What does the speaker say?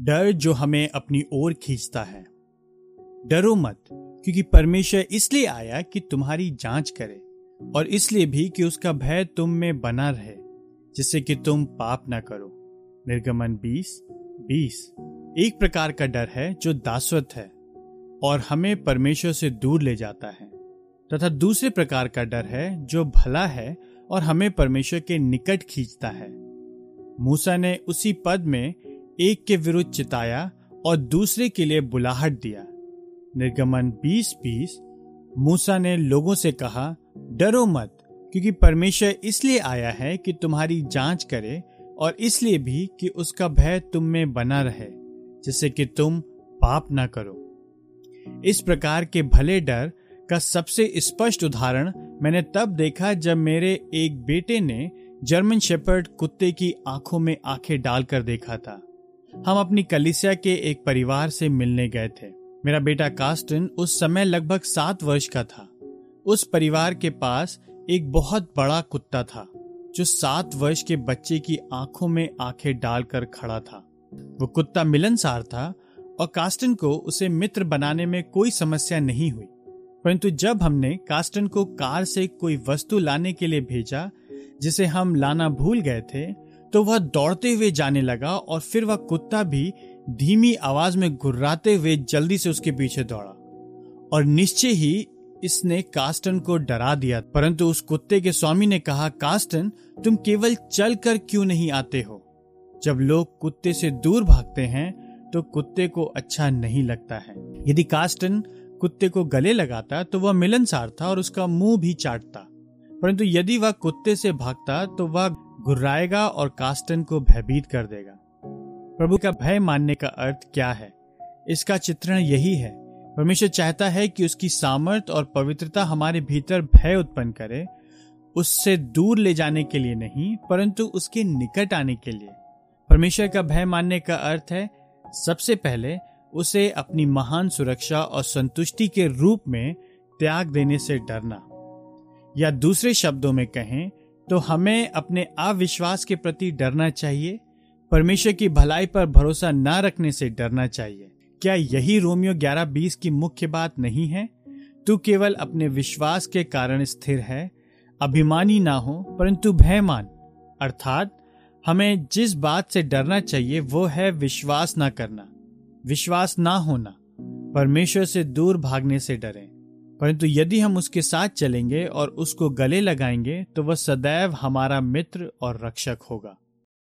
डर जो हमें अपनी ओर खींचता है। डरो मत, क्योंकि परमेश्वर इसलिए आया कि तुम्हारी जाँच करे और इसलिए भी कि उसका भय तुम में बना रहे, जिससे कि तुम पाप ना करो। निर्गमन 20 20 एक प्रकार का डर है जो दासवत है और हमें परमेश्वर से दूर ले जाता है। तथा दूसरे प्रकार का डर है जो भला है और हमें परमेश्वर के निकट खींचता है। मूसा ने उसी पद में एक के विरुद्ध चिताया और दूसरे के लिए बुलाहट दिया। निर्गमन 20 बीस, मूसा ने लोगों से कहा, डरो मत, क्योंकि परमेश्वर इसलिए आया है कि तुम्हारी जाँच करे और इसलिए भी कि उसका भय तुम में बना रहे, जिससे कि तुम पाप ना करो। इस प्रकार के भले डर का सबसे स्पष्ट उदाहरण मैंने तब देखा जब मेरे एक बेटे ने जर्मन शेपर्ड कुत्ते की आँखों में आँखें डालकर देखा था। हम अपनी कलिसिया के एक परिवार से मिलने गए थे। मेरा बेटा कास्टन उस समय लगभग सात वर्ष का था। उस परिवार के पास एक बहुत बड़ा कुत्ता था, जो सात वर्ष के बच्चे की आँखों में आँखें डालकर खड़ा था। वो कुत्ता मिलनसार था और कास्टन को उसे मित्र बनाने में कोई समस्या नहीं हुई। परंतु जब हमने कास्टन को कार से कोई वस्तु लाने के लिए भेजा, जिसे हम लाना भूल गए थे तो वह दौड़ते हुए जाने लगा और फिर वह कुत्ता भी धीमी आवाज़ में गुर्राते हुए जल्दी से उसके पीछे दौड़ा। और निश्चय ही इसने कास्टन को डरा दिया, परंतु उस कुत्ते के स्वामी ने कहा, कास्टन, तुम केवल चल कर क्यों नहीं आते हो? जब लोग कुत्ते से दूर भागते हैं तो कुत्ते को अच्छा नहीं लगता है। यदि कास्टन कुत्ते को गले लगाता तो वह मिलनसार था और उसका मुँह भी चाटता। परंतु यदि वह कुत्ते से भागता तो वह घुर्राएगा और कास्टन को भयभीत कर देगा। प्रभु का भय मानने का अर्थ क्या है? इसका चित्रण यही है। परमेश्वर चाहता है कि उसकी सामर्थ और पवित्रता हमारे भीतर भय उत्पन्न करे, उससे दूर ले जाने के लिए नहीं, परंतु उसके निकट आने के लिए। परमेश्वर का भय मानने का अर्थ है, सबसे पहले उसे अपनी महान सुरक्षा और संतुष्टि के रूप में त्याग देने से डरना। या दूसरे शब्दों में कहें तो हमें अपने अविश्वास के प्रति डरना चाहिए, परमेश्वर की भलाई पर भरोसा न रखने से डरना चाहिए। क्या यही रोमियो ग्यारह बीस की मुख्य बात नहीं है? तू केवल अपने विश्वास के कारण स्थिर है, अभिमानी ना हो, परंतु भयमान। अर्थात, हमें जिस बात से डरना चाहिए, वो है विश्वास ना करना, विश्वास ना होना। परमेश्वर से दूर भागने से डरें। परंतु यदि हम उसके साथ चलेंगे और उसको गले लगाएँगे तो वह सदैव हमारा मित्र और रक्षक होगा।